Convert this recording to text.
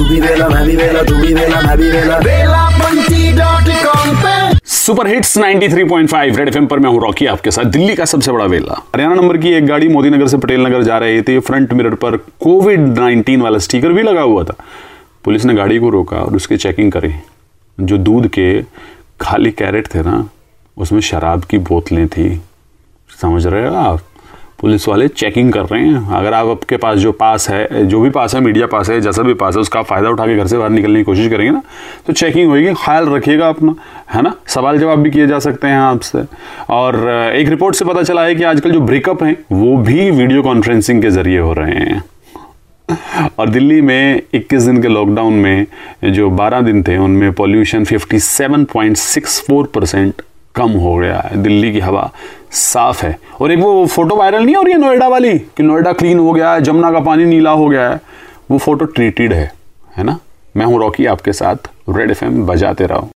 तू भी वेला मैं भी वेला तू भी वेला मैं भी वेला वेलापंथी पे सुपर हिट्स 93.5 रेड एफएम पर मैं हूँ रॉकी आपके साथ दिल्ली का सबसे बड़ा वेला। हरियाणा नंबर की एक गाड़ी मोदी नगर से पटेल नगर जा रही थी फ्रंट मिरर पर कोविड 19 वाला स्टिकर भी लगा हुआ था। पुलिस ने गाड़ी को रोका और उसकी चेकिंग करी। जो दूध के खाली कैरेट थे ना उसमें शराब की बोतलें थी। समझ रहे हो आप? पुलिस वाले चेकिंग कर रहे हैं। अगर आप आपके पास जो पास है, जो भी पास है मीडिया पास है, जैसा भी पास है, उसका फ़ायदा उठा के घर से बाहर निकलने की कोशिश करेंगे ना तो चेकिंग होगी। ख्याल रखिएगा अपना, है ना? सवाल जवाब भी किए जा सकते हैं आपसे। और, एक रिपोर्ट से पता चला है कि आजकल जो ब्रेकअप हैं, वो भी वीडियो कॉन्फ्रेंसिंग के ज़रिए हो रहे हैं। और दिल्ली में 21 दिन के लॉकडाउन में जो 12 दिन थे, उनमें पॉल्यूशन 57.64 परसेंट कम हो गया है। दिल्ली की हवा साफ़ है। और एक वो फ़ोटो वायरल नहीं हो रही है नोएडा वाली? कि नोएडा क्लीन हो गया है, जमुना का पानी नीला हो गया है। वो फ़ोटो ट्रीटेड है है ना? मैं हूँ रॉकी आपके साथ, रेड एफएम बजाते रहो।